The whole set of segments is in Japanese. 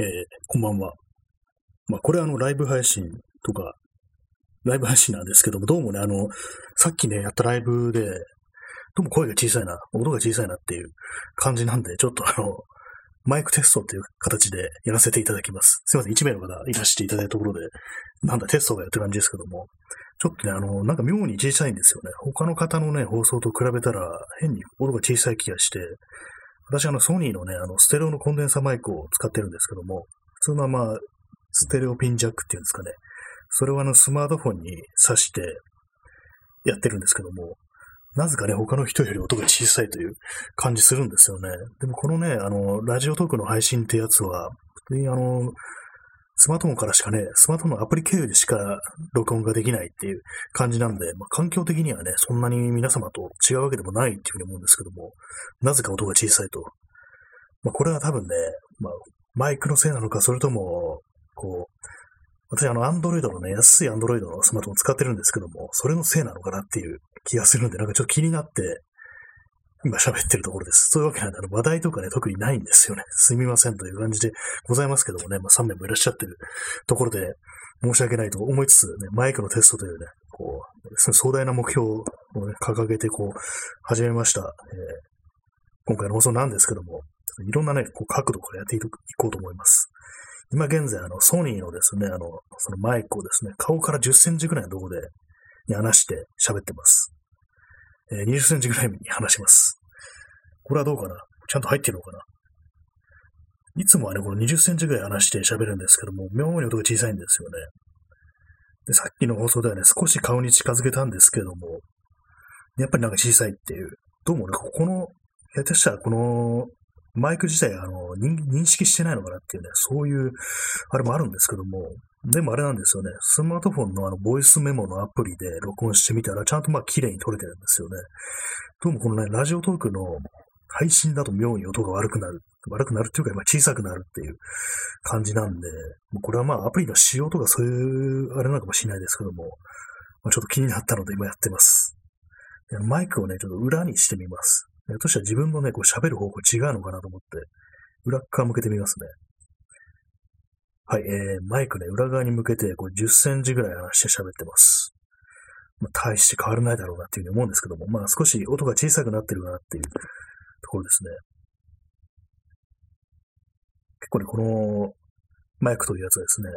えー、こんばんは。まあ、これはあの、ライブ配信とか、ライブ配信なんですけども、どうもね、あの、さっきね、やったライブで、どうも声が小さいな、音が小さいなっていう感じなんで、ちょっとあの、マイクテストっていう形でやらせていただきます。すいません、1名の方いらしていただいたところで、なんだ、テストがやってる感じですけども、ちょっとね、あの、なんか妙に小さいんですよね。他の方のね、放送と比べたら、変に音が小さい気がして、私あのソニーのね、あのステレオのコンデンサマイクを使ってるんですけども、普通のまあ、ステレオピンジャックっていうんですかね。それをあのスマートフォンに挿してやってるんですけども、なぜかね、他の人より音が小さいという感じするんですよね。でもこのね、あの、ラジオトークの配信ってやつは、普通にあの、スマートフォンからしかね、スマートフォンのアプリ経由でしか録音ができないっていう感じなんで、まあ、環境的にはね、そんなに皆様と違うわけでもないっていうふうに思うんですけども、なぜか音が小さいと。まあ、これは多分ね、まあ、マイクのせいなのか、それとも、こう、私あの、アンドロイドのね、安いアンドロイドのスマートフォン使ってるんですけども、それのせいなのかなっていう気がするんで、なんかちょっと気になって、今喋ってるところです。そういうわけなんで、あの、話題とかね、特にないんですよね。すみませんという感じでございますけどもね、まあ3名もいらっしゃってるところで、申し訳ないと思いつつ、ね、マイクのテストというね、こう、壮大な目標をね、掲げて、こう、始めました。えー、今回の放送なんですけども、いろんなね、こう角度からやっていこうと思います。今現在、あの、ソニーのですね、あの、そのマイクをですね、顔から10センチぐらいのところで、に離して喋ってます。え、20センチぐらいに離します。これはどうかな？ちゃんと入ってるのかないつもはね、この20センチぐらい離して喋るんですけども、妙に音が小さいんですよね。で、さっきの放送ではね、少し顔に近づけたんですけども、やっぱりなんか小さいっていう、どうもね、ここの、下手したらこのマイク自体あの認識してないのかなっていうね、そういう、あれもあるんですけども、でもあれなんですよね、スマートフォンのあの、ボイスメモのアプリで録音してみたら、ちゃんとまあ綺麗に撮れてるんですよね。どうもこのね、ラジオトークの配信だと妙に音が悪くなる。悪くなるっていうか、まあ、小さくなるっていう感じなんで、これはまあアプリの仕様とかそういうあれなのかもしれないですけども、まあ、ちょっと気になったので今やってます。マイクをね、ちょっと裏にしてみます。としたら自分のね、こう喋る方向違うのかなと思って、裏側向けてみますね。はい、えー、マイクね、裏側に向けて、こう10センチぐらい離して喋ってます。まあ、大して変わらないだろうなっていうふうに思うんですけども、まあ少し音が小さくなってるかなっていうところですね。結構ね、このマイクというやつはですね、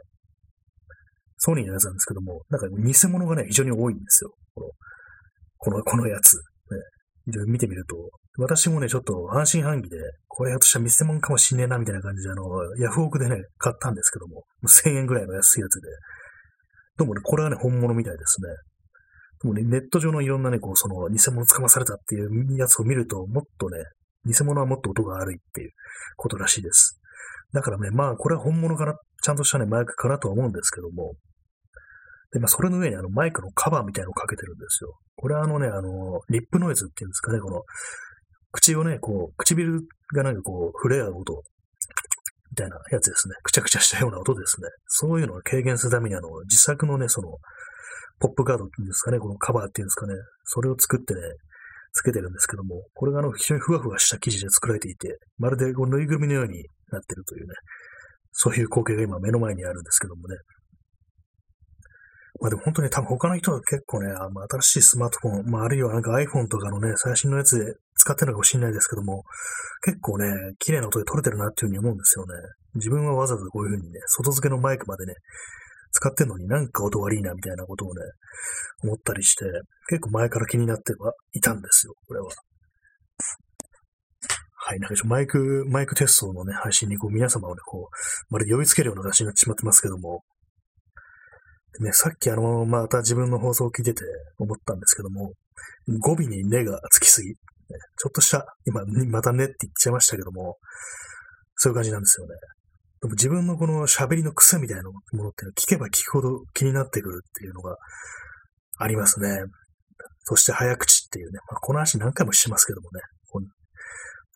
ソニーのやつなんですけども、なんか偽物がね、非常に多いんですよ。この、この、このやつ。ね、見てみると、私もね、ちょっと半信半疑で、これやとしたら偽物かもしんねえな、みたいな感じで、あの、ヤフオクでね、買ったんですけども、1000円ぐらいの安いやつで、どうもね、これはね、本物みたいですね。でもね、ネット上のいろんなね、こう、その、偽物捕まされたっていうやつを見ると、もっとね、偽物はもっと音が悪いっていうことらしいです。だからね、まあ、これは本物から、ちゃんとしたね、マイクかなとは思うんですけども、で、まあ、それの上にあの、マイクのカバーみたいなのをかけてるんですよ。これはあのね、あの、リップノイズっていうんですかね、この、口をね、こう、唇がなんかこう、触れ合う音、みたいなやつですね。くちゃくちゃしたような音ですね。そういうのを軽減するために、あの、自作のね、その、ポップガードっていうんですかね、このカバーっていうんですかね、それを作ってね、つけてるんですけども、これがあの、非常にふわふわした生地で作られていて、まるでこうぬいぐるみのようになってるというね、そういう光景が今目の前にあるんですけどもね、まあでも本当に多分他の人は結構ね、あの新しいスマートフォン、まああるいはなんか iPhone とかのね、最新のやつで使ってるのかもしれないですけども、結構ね、綺麗な音で撮れてるなっていうふうに思うんですよね。自分はわざわざこういうふうにね、外付けのマイクまでね、使ってんのになんか音悪いなみたいなことをね、思ったりして、結構前から気になってはいたんですよ、これは。はい、なんかちょマイク、マイクテストのね、配信にこう皆様をね、こう、まるで呼びつけるような形になってしまってますけども、ね、さっきあの、また自分の放送を聞いてて思ったんですけども、語尾に根がつきすぎ、ちょっとした、今、またねって言っちゃいましたけども、そういう感じなんですよね。でも自分のこの喋りの癖みたいなものっていうのは聞けば聞くほど気になってくるっていうのがありますね。そして早口っていうね、まあ、この話何回もしてますけどもね、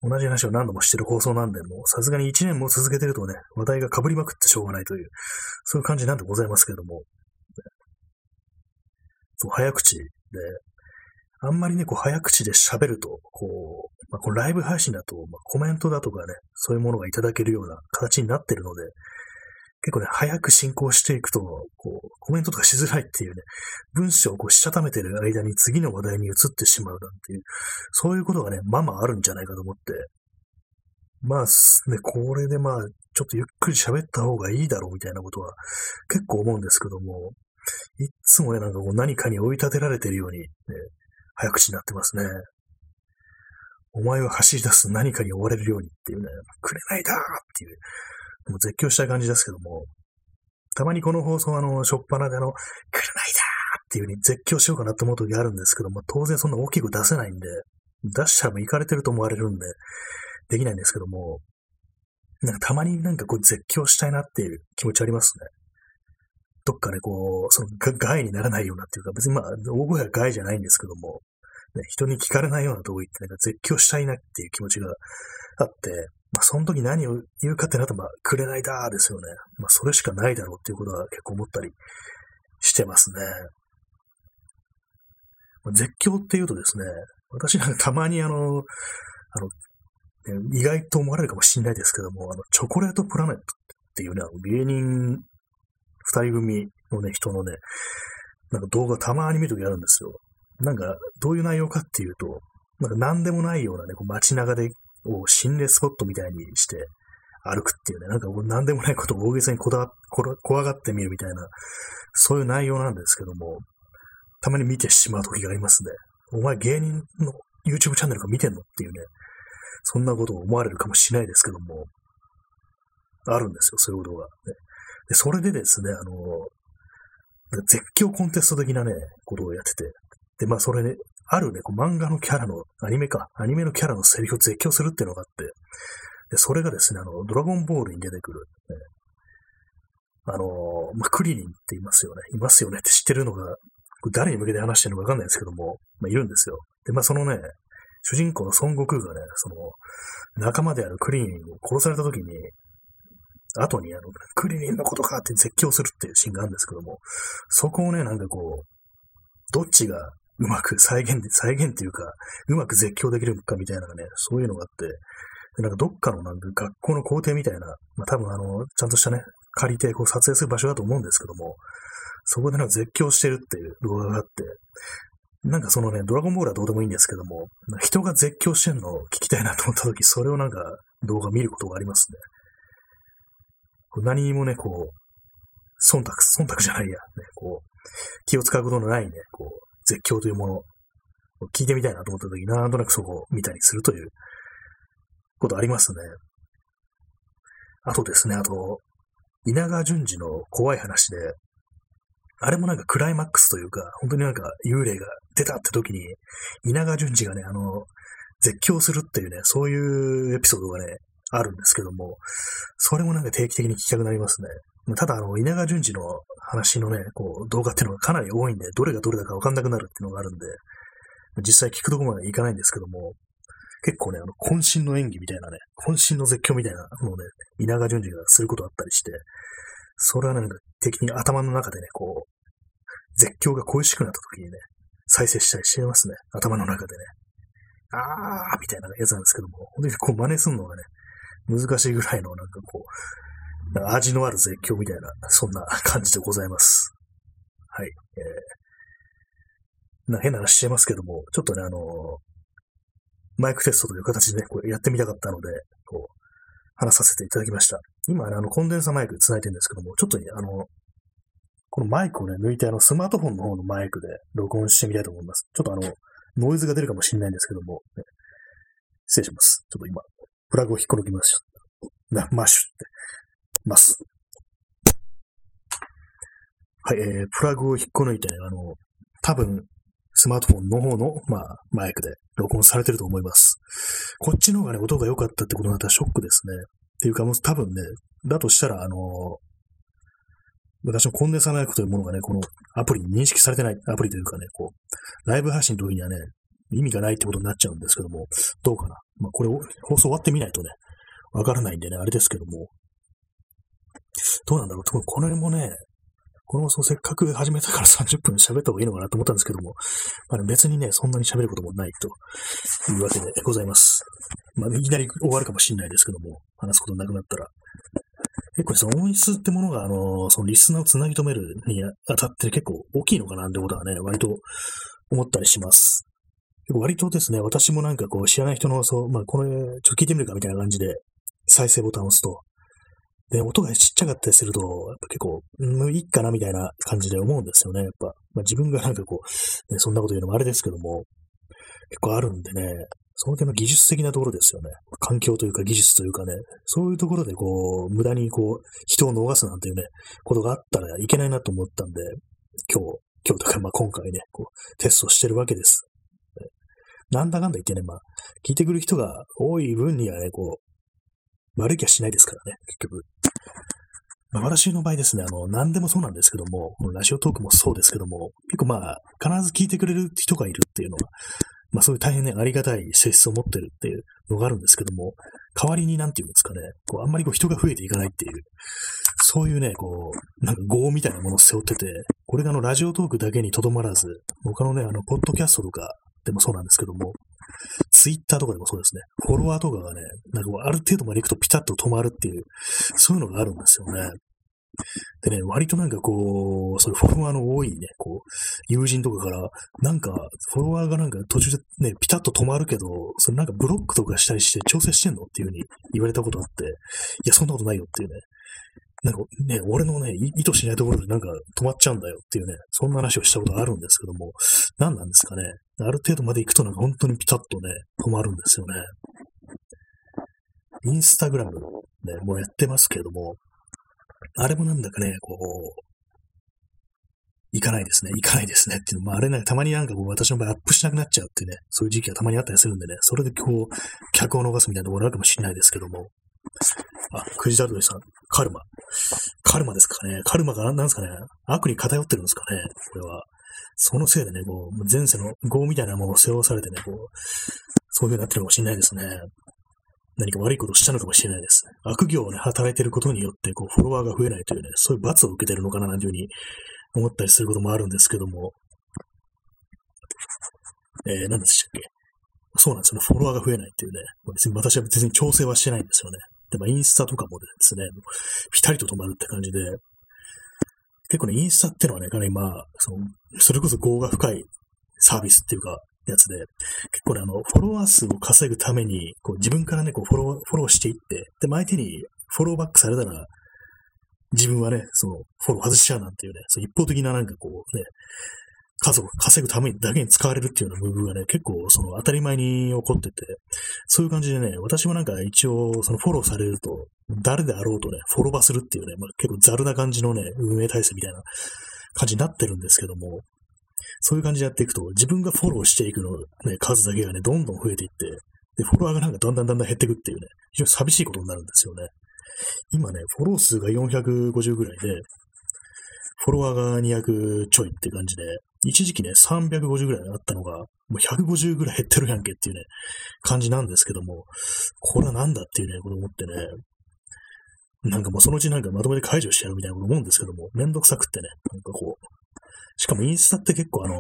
同じ話を何度もしてる放送なんで、もうさすがに1年も続けてるとね、話題が被りまくってしょうがないという、そういう感じなんでございますけども、そう、早口で、あんまりね、こう、早口で喋ると、こう、まあ、このライブ配信だと、まあ、コメントだとかね、そういうものがいただけるような形になってるので、結構ね、早く進行していくと、こう、コメントとかしづらいっていうね、文章をこう、したためてる間に次の話題に移ってしまうなんていう、そういうことがね、まあまああるんじゃないかと思って、まあ、ね、これでまあ、ちょっとゆっくり喋った方がいいだろうみたいなことは結構思うんですけども、いつもね、なんかこう何かに追い立てられてるように、ね、早口になってますね。お前は走り出す何かに追われるようにっていうね、くれないだーっていう、もう絶叫したい感じですけども、たまにこの放送はあの、しょっぱなであの、くれないだーっていう風に絶叫しようかなと思う時あるんですけども、当然そんな大きく出せないんで、出したらもう行かれてると思われるんで、できないんですけども、なんかたまになんかこう絶叫したいなっていう気持ちありますね。どっかね、こう、その害にならないようなっていうか、別にまあ、大声は害じゃないんですけども、ね、人に聞かれないようなとこ行ってなんか絶叫したいなっていう気持ちがあって、まあ、その時何を言うかってなると、まあ、くれないだーですよね。まあ、それしかないだろうっていうことは結構思ったりしてますね。まあ、絶叫っていうとですね、私なんかたまにあの、あの、意外と思われるかもしれないですけども、あの、チョコレートプラネットっていうね、あの芸人二人組のね、人のね、なんか動画たまに見るときあるんですよ。なんか、どういう内容かっていうと、なんか何でもないようなね、こう街中で、を心霊スポットみたいにして歩くっていうね、なんか何でもないことを大げさにこだ怖がってみるみたいな、そういう内容なんですけども、たまに見てしまう時がありますね。お前芸人の YouTube チャンネルか見てんのっていうね、そんなことを思われるかもしれないですけども、あるんですよ、そういうことが、ね。で、それでですね、あの、絶叫コンテスト的なね、ことをやってて、で、まあそれね、あるね、こう漫画のキャラの、アニメか、アニメのキャラのセリフを絶叫するっていうのがあって、で、それがですね、あの、ドラゴンボールに出てくる、ね、あの、まあ、クリリンって言いますよね。いますよね。って知ってるのが、誰に向けて話してるのかわかんないですけども、まあ、いるんですよ。で、まあ、そのね、主人公の孫悟空がね、その、仲間であるクリリンを殺された時に、後にあの、クリリンのことかって絶叫するっていうシーンがあるんですけども、そこをね、なんかこう、どっちがうまく再現、再現っていうか、うまく絶叫できるかみたいなね、そういうのがあって、なんかどっかのなんか学校の校庭みたいな、まあ多分あの、ちゃんとしたね、借りてこう撮影する場所だと思うんですけども、そこでなんか絶叫してるっていう動画があって、なんかそのね、ドラゴンボールはどうでもいいんですけども、人が絶叫してるのを聞きたいなと思った時、それをなんか動画見ることがありますね。何もね、こう、忖度、忖度じゃないや、ね、こう、気を使うことのないね、こう、絶叫というものを聞いてみたいなと思った時、なんとなくそこを見たりするということありますね。あとですね、あと、稲川淳二の怖い話で、あれもなんかクライマックスというか、本当になんか幽霊が出たって時に、稲川淳二がね、あの、絶叫するっていうね、そういうエピソードがね、あるんですけども、それもなんか定期的に聞きたくなりますね。ただ、あの、稲川淳二の話のね、こう、動画っていうのがかなり多いんで、どれがどれだかわかんなくなるっていうのがあるんで、実際聞くとこまでいかないんですけども、結構ね、あの、渾身の演技みたいなね、渾身の絶叫みたいなのをね、稲川淳二がすることあったりして、それはね、なんか的に頭の中でね、こう、絶叫が恋しくなった時にね、再生したりしてますね。頭の中でね。あーみたいなやつなんですけども、本当にこう真似するのがね、難しいぐらいのなんかこう、味のある絶叫みたいな、そんな感じでございます。はい。えー、な変な話してますけども、ちょっとね、あのー、マイクテストという形でね、これやってみたかったので、こう、話させていただきました。今ね、あの、コンデンサマイク繋いでるんですけども、ちょっとね、あの、このマイクをね、抜いて、あの、スマートフォンの方のマイクで録音してみたいと思います。ちょっとあの、ノイズが出るかもしれないんですけども、ね、失礼します。ちょっと今、プラグを引っこ抜きました。な、マッシュって。ます。はい、えー、プラグを引っこ抜いて、あの、多分、スマートフォンの方の、まあ、マイクで録音されてると思います。こっちの方がね、音が良かったってことになったらショックですね。っていうか、もう多分ね、だとしたら、あの、私のコンデンサーマイクというものがね、このアプリに認識されてない、アプリというかね、こう、ライブ配信の時にはね、意味がないってことになっちゃうんですけども、どうかな？まあ、これ放送終わってみないとね、わからないんでね、あれですけども、どうなんだろう？この辺もね、この放送せっかく始めたから 30分喋った方がいいのかなと思ったんですけども、まあ、ね、別にね、そんなに喋ることもないというわけでございます。まあ、いきなり終わるかもしれないですけども、話すことなくなったら。結構その音質ってものが、あの、そのリスナーをつなぎ止めるにあたって結構大きいのかなってことはね、割と思ったりします。割とですね、私もなんかこう知らない人のそう、まあこれ、ちょっと聞いてみるかみたいな感じで、再生ボタンを押すと、で、音がちっちゃかったりすると、やっぱ結構、うん、いいかなみたいな感じで思うんですよね、やっぱ。まあ、自分がなんかこう、ね、そんなこと言うのもあれですけども、結構あるんでね、その点の技術的なところですよね。環境というか技術というかね、そういうところでこう、無駄にこう、人を逃すなんていうね、ことがあったらいけないなと思ったんで、今日、今日とか、まあ今回ね、こう、テストしてるわけです。なんだかんだ言ってね、まあ、聞いてくる人が多い分にはね、こう、悪い気はしないですからね、結局。まあ、私の場合ですね、あの、何でもそうなんですけども、このラジオトークもそうですけども、結構まあ、必ず聞いてくれる人がいるっていうのは、まあそういう大変ね、ありがたい性質を持ってるっていうのがあるんですけども、代わりになんていうんですかね、こうあんまりこう人が増えていかないっていう、そういうね、こう、なんか業みたいなものを背負ってて、これがあのラジオトークだけにとどまらず、他のね、あの、ポッドキャストとかでもそうなんですけども、ツイッターとかでもそうですね、フォロワーとかがね、なんかある程度まで行くとピタッと止まるっていう、そういうのがあるんですよね。でね、割となんかこう、そういうフォロワーの多いね、こう、友人とかから、なんか、フォロワーがなんか途中でね、ピタッと止まるけど、それなんかブロックとかしたりして調整してんのっていう風に言われたことあって、いや、そんなことないよっていうね。なんかね、俺のね、意図しないところでなんか止まっちゃうんだよっていうね、そんな話をしたことあるんですけども、何なんですかね。ある程度まで行くとなんか本当にピタッとね、止まるんですよね。インスタグラムね、もうやってますけれども、あれもなんだかね、こう、行かないですね、行かないですねっていうのも、あれね、たまになんかこう私の場合アップしなくなっちゃうっていうね、そういう時期がたまにあったりするんでね、それでこう、客を逃すみたいなところあるかもしれないですけども、あ、クジラドリさん、カルマ。カルマですかね。カルマが何ですかね。悪に偏ってるんですかね。これは。そのせいでね、こう、前世の業みたいなものを背負わされてね、こう、そういう風になってるかもしれないですね。何か悪いことをしたのかもしれないです。悪行をね、働いてることによって、こう、フォロワーが増えないというね、そういう罰を受けてるのかな、なんていうふうに思ったりすることもあるんですけども、えー、何でしたっけそうなんですよね。フォロワーが増えないっていうね。別に私は別に調整はしてないんですよね。で、まあ、インスタとかもですね、ピタリと止まるって感じで、結構ね、インスタってのはね、かなりまあ、その、それこそ業が深いサービスっていうか、やつで、結構ね、あの、フォロワー数を稼ぐために、こう自分からね、こうフォロー、フォローしていって、で、相手にフォローバックされたら、自分はね、その、フォロー外しちゃうなんていうね、その一方的ななんかこうね、数を稼ぐためにだけに使われるっていうような部分がね、結構その当たり前に起こってて、そういう感じでね、私もなんか一応そのフォローされると、誰であろうとね、フォロバするっていうね、まあ、結構ザルな感じのね、運営体制みたいな感じになってるんですけども、そういう感じでやっていくと、自分がフォローしていくの、ね、数だけがね、どんどん増えていって、で、フォロワーがなんかだんだんだんだん減っていくっていうね、非常に寂しいことになるんですよね。今ね、フォロー数が450ぐらいで、フォロワーが200ちょいって感じで、一時期ね、350ぐらいあったのが、もう150ぐらい減ってるやんけっていうね、感じなんですけども、これはなんだっていうね、こと思ってね、なんかもうそのうちなんかまとめて解除してやるみたいなこと思うんですけども、めんどくさくってね、なんかこう、しかもインスタって結構あの、や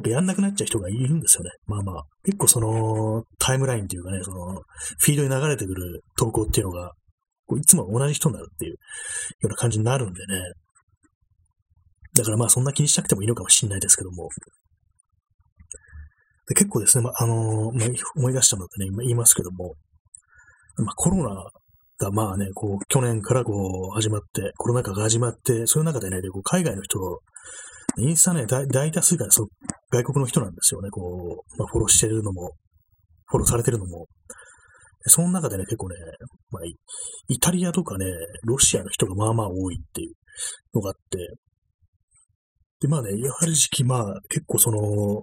っぱやんなくなっちゃう人がいるんですよね。まあまあ。結構その、タイムラインっていうかね、その、フィードに流れてくる投稿っていうのが、こういつも同じ人になるっていうような感じになるんでね。だからまあそんな気にしなくてもいいのかもしれないですけども。で結構ですね、まあ、あのまあ、思い出したのでね、今言いますけども、まあコロナがまあね、こう、去年からこう、始まって、コロナ禍が始まって、そういう中でね、こう海外の人インスタね、大大多数がそ外国の人なんですよね。こう、まあ、フォローしてるのも、フォローされてるのも。その中でね、結構ね、まあ、イタリアとかね、ロシアの人がまあまあ多いっていうのがあって、で、まあね、やはり時期、まあ、結構その、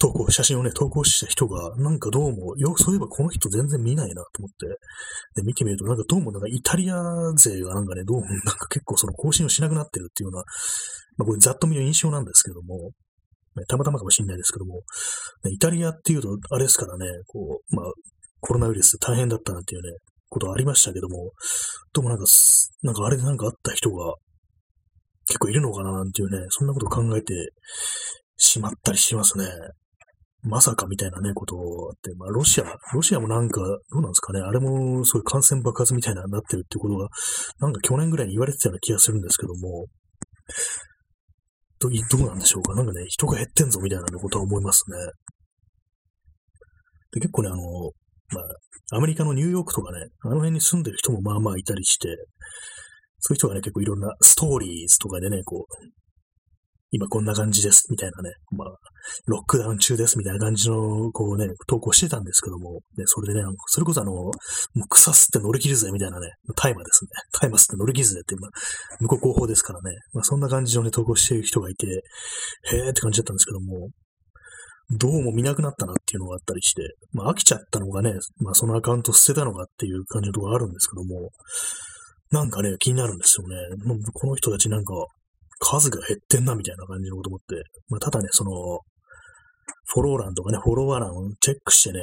投稿、写真をね、投稿した人が、なんかどうも、よ、そういえばこの人全然見ないなと思って、で、見てみると、なんかどうもなんかイタリア勢がなんかね、どうもなんか結構その更新をしなくなってるっていうような、まあこれざっと見る印象なんですけども、たまたまかもしれないですけども、イタリアっていうと、あれですからね、こう、まあ、コロナウイルス大変だったなんていうね、ことありましたけども、どうもなんか、なんかあれでなんかあった人が、結構いるのかななんていうね、そんなこと考えてしまったりしますね。まさかみたいなね、ことあって、まあ、ロシア、ロシアもなんか、どうなんですかね、あれもそういう感染爆発みたいなになってるってことが、なんか去年ぐらいに言われてたような気がするんですけども、どどうなんでしょうか。なんかね、人が減ってんぞみたいなことは思いますね。で結構ね、あの、まあ、アメリカのニューヨークとかね、あの辺に住んでる人もまあまあいたりして、そういう人がね、結構いろんなストーリーズとかでね、こう、今こんな感じです、みたいなね、まあ、ロックダウン中です、みたいな感じの、こうね、投稿してたんですけども、ね、それでね、それこそあの、もう草吸って乗り切るぜ、みたいなね、大麻ですね。大麻吸って乗り切るぜって、まあ、向こう広報ですからね、まあ、そんな感じのね、投稿してる人がいて、へーって感じだったんですけども、どうも見なくなったなっていうのがあったりして、まあ飽きちゃったのがね、まあそのアカウント捨てたのかっていう感じのところがあるんですけども、なんかね、気になるんですよね。この人たちなんか、数が減ってんなみたいな感じのこと思って、まあ、ただね、その、フォロー欄とかね、フォロワー欄をチェックしてね、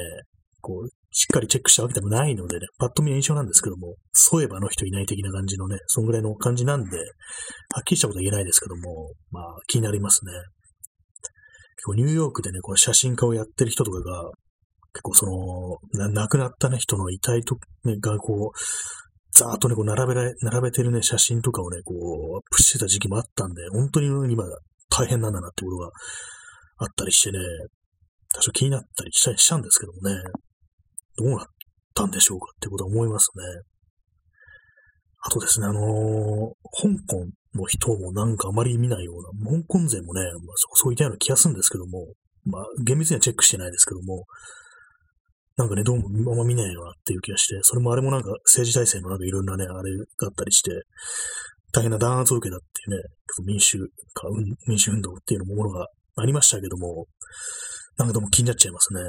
こう、しっかりチェックしたわけでもないのでね、パッと見の印象なんですけども、そういえばあの人いない的な感じのね、そんぐらいの感じなんで、はっきりしたことは言えないですけども、まあ気になりますね。結構ニューヨークでね、こう写真家をやってる人とかが、結構その、亡くなったね、人の遺体と、ね、がこう、ざーっとね、こう並べられ、並べてるね、写真とかをね、こう、アップしてた時期もあったんで、本当に今大変なんだなってことがあったりしてね、多少気になったりしたしたんですけどもね、どうなったんでしょうかってことは思いますね。あとですね、あのー、香港の人もなんかあまり見ないような、香港勢もね、まあ、そういったような気がするんですけども、まあ、厳密にはチェックしてないですけども、なんかね、どうもあんま見ないよなっていう気がして、それもあれもなんか政治体制のなんかいろんなね、あれがあったりして、大変な弾圧を受けたっていうね、民主か、民主運動っていうものがありましたけども、なんかでも気になっちゃいますね。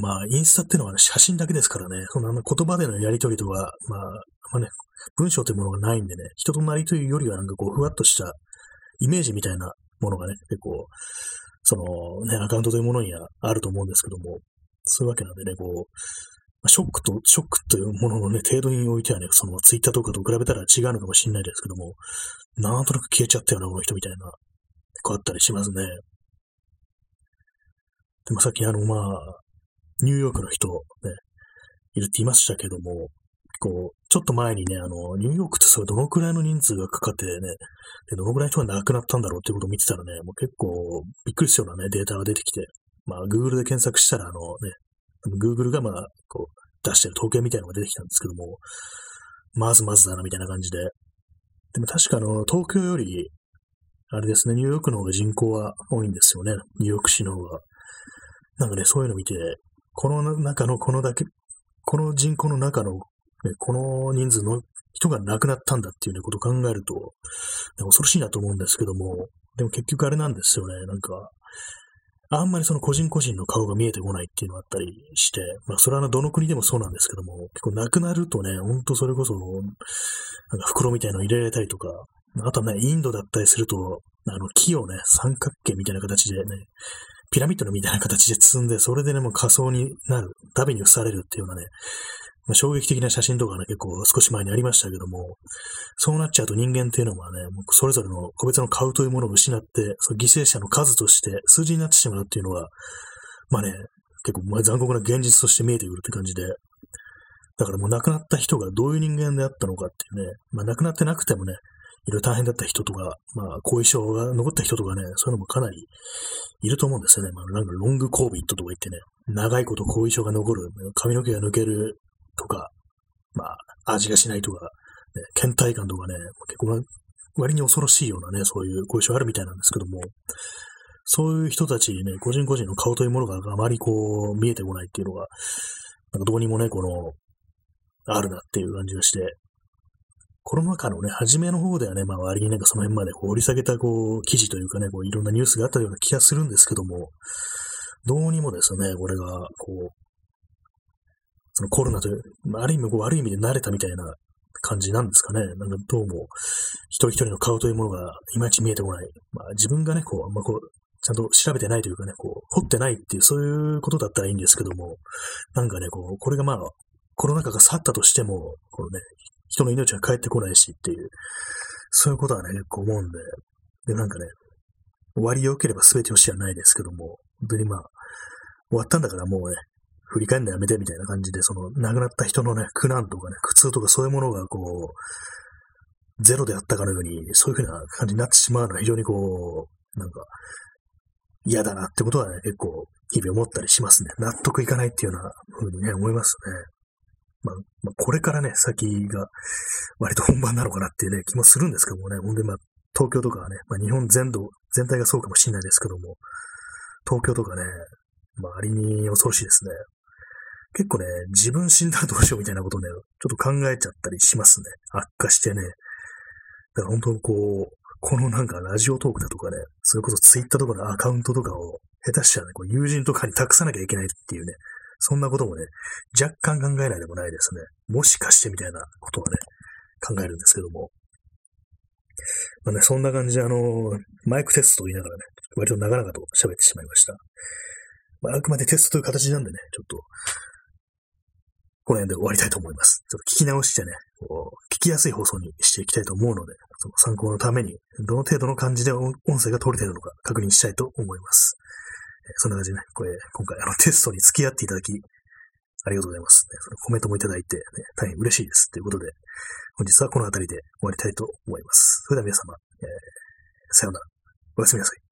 まあ、インスタっていうのは、ね、写真だけですからね、そのあの言葉でのやりとりとか、まあ、まあね、文章というものがないんでね、人となりというよりはなんかこう、ふわっとしたイメージみたいなものがね、結構そのね、アカウントというものにはあると思うんですけども、そういうわけなんでね、こう、ショックと、ショックというもののね、程度においてはね、そのツイッターとかと比べたら違うのかもしれないですけども、なんとなく消えちゃったような、この人みたいな、こうあったりしますね。でもさっきあの、まあ、ニューヨークの人、ね、いるって言いましたけども、こう、ちょっと前にね、あの、ニューヨークってそれどのくらいの人数がかかってね、でどのくらい人が亡くなったんだろうっていうことを見てたらね、もう結構びっくりするようなね、データが出てきて、まあ、Google で検索したら、あのね、Google がまあ、こう、出してる統計みたいなのが出てきたんですけども、まずまずだな、みたいな感じで。でも確かあの、東京より、あれですね、ニューヨークの方が人口は多いんですよね。ニューヨーク市の方が。なんかね、そういうの見て、この中のこのだけ、この人口の中のね、この人数の人が亡くなったんだっていうね、ことを考えると、ね、恐ろしいなと思うんですけども、でも結局あれなんですよね、なんか、あんまりその個人個人の顔が見えてこないっていうのがあったりして、まあそれはどの国でもそうなんですけども、結構亡くなるとね、ほんとそれこそ、なんか袋みたいの入れられたりとか、あとね、インドだったりすると、あの木をね、三角形みたいな形でね、ピラミッドのみたいな形で積んで、それでね、もう仮想になる、ダビに付されるっていうようなね、まあ、衝撃的な写真とかね、結構少し前にありましたけども、そうなっちゃうと人間っていうのはね、それぞれの個別の顔というものを失って、その犠牲者の数として数字になってしまうっていうのは、まあね、結構残酷な現実として見えてくるって感じで、だからもう亡くなった人がどういう人間であったのかっていうね、まあ亡くなってなくてもね、いろいろ大変だった人とか、まあ後遺症が残った人とかね、そういうのもかなりいると思うんですよね。まあなんかロングコービットとか言ってね、長いこと後遺症が残る、髪の毛が抜けるとか、まあ、味がしないとか、ね、倦怠感とかね、結構割に恐ろしいようなね、そういう後遺症あるみたいなんですけども、そういう人たちね、個人個人の顔というものがあまりこう、見えてこないっていうのが、なんかどうにもね、この、あるなっていう感じがして、コロナ禍のね、初めの方ではね、まあ割になんかその辺までこう掘り下げたこう、記事というかね、こういろんなニュースがあったような気がするんですけども、どうにもですね、これが、こう、そのコロナという、ある意味悪い意味で慣れたみたいな感じなんですかね。なんかどうも、一人一人の顔というものがいまいち見えてこない。まあ自分がね、こう、あんまこう、ちゃんと調べてないというかね、こう、掘ってないっていう、そういうことだったらいいんですけども、なんかね、こう、これがまあ、コロナ禍が去ったとしても、このね、人の命が返ってこないしっていう、そういうことはね、結構思うんで、で、なんかね、終わり良ければ全て良しじゃないですけども、本当にまあ、終わったんだからもうね、振り返るのやめてみたいな感じで、その亡くなった人のね、苦難とかね、苦痛とかそういうものがこう、ゼロであったかのように、そういう風な感じになってしまうのは非常にこう、なんか、嫌だなってことはね、結構、日々思ったりしますね。納得いかないっていうような風にね、思いますね。まあ、まあ、これからね、先が割と本番なのかなっていうね、気もするんですけどもね、ほんでまあ、東京とかはね、まあ、日本全土、全体がそうかもしれないですけども、東京とかね、まあ、ありに恐ろしいですね。結構ね、自分死んだらどうしようみたいなことをね、ちょっと考えちゃったりしますね。悪化してね。だから本当こう、このなんかラジオトークだとかね、それこそツイッターとかのアカウントとかを下手したらね、こう友人とかに託さなきゃいけないっていうね、そんなこともね、若干考えないでもないですね。もしかしてみたいなことはね、考えるんですけども。まあね、そんな感じであの、マイクテストを言いながらね、割と長々と喋ってしまいました。まあ、あくまでテストという形なんでね、ちょっと、この辺で終わりたいと思います。ちょっと聞き直してね、こう聞きやすい放送にしていきたいと思うので、その参考のために、どの程度の感じで音声が取れているのか確認したいと思います。えそんな感じでね、これ、今回あのテストに付き合っていただき、ありがとうございます。そのコメントもいただいて、ね、大変嬉しいです。ということで、本日はこの辺りで終わりたいと思います。それでは皆様、えー、さようなら。おやすみなさい。